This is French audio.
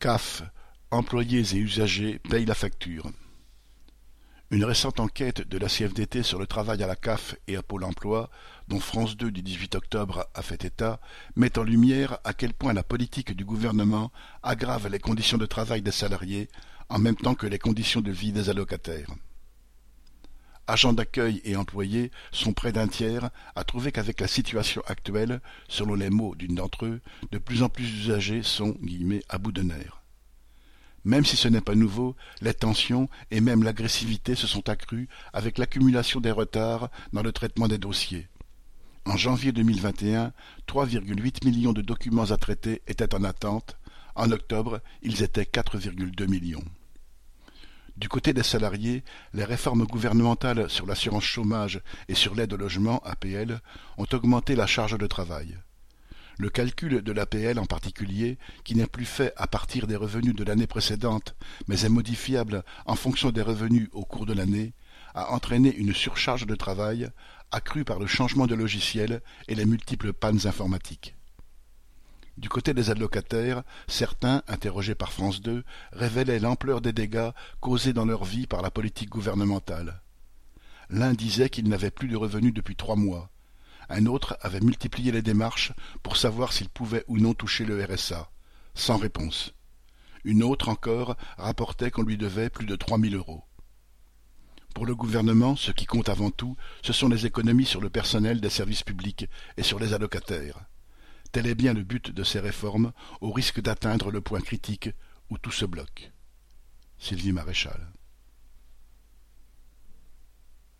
CAF, employés et usagers payent la facture. Une récente enquête de la CFDT sur le travail à la CAF et à Pôle emploi, dont France 2 du 18 octobre a fait état, met en lumière à quel point la politique du gouvernement aggrave les conditions de travail des salariés en même temps que les conditions de vie des allocataires. Agents d'accueil et employés sont près d'un tiers à trouver qu'avec la situation actuelle, selon les mots d'une d'entre eux, de plus en plus d'usagers sont à bout de nerfs. Même si ce n'est pas nouveau, les tensions et même l'agressivité se sont accrues avec l'accumulation des retards dans le traitement des dossiers. En janvier 2021, 3,8 millions de documents à traiter étaient en attente. En octobre, ils étaient 4,2 millions. Du côté des salariés, les réformes gouvernementales sur l'assurance chômage et sur l'aide au logement APL ont augmenté la charge de travail. Le calcul de l'APL en particulier, qui n'est plus fait à partir des revenus de l'année précédente, mais est modifiable en fonction des revenus au cours de l'année, a entraîné une surcharge de travail accrue par le changement de logiciel et les multiples pannes informatiques. Du côté des allocataires, certains, interrogés par France 2, révélaient l'ampleur des dégâts causés dans leur vie par la politique gouvernementale. L'un disait qu'il n'avait plus de revenus depuis trois mois. Un autre avait multiplié les démarches pour savoir s'il pouvait ou non toucher le RSA. Sans réponse. Une autre encore rapportait qu'on lui devait plus de trois mille euros. Pour le gouvernement, ce qui compte avant tout, ce sont les économies sur le personnel des services publics et sur les allocataires. Tel est bien le but de ces réformes, au risque d'atteindre le point critique où tout se bloque. Sylvie Maréchal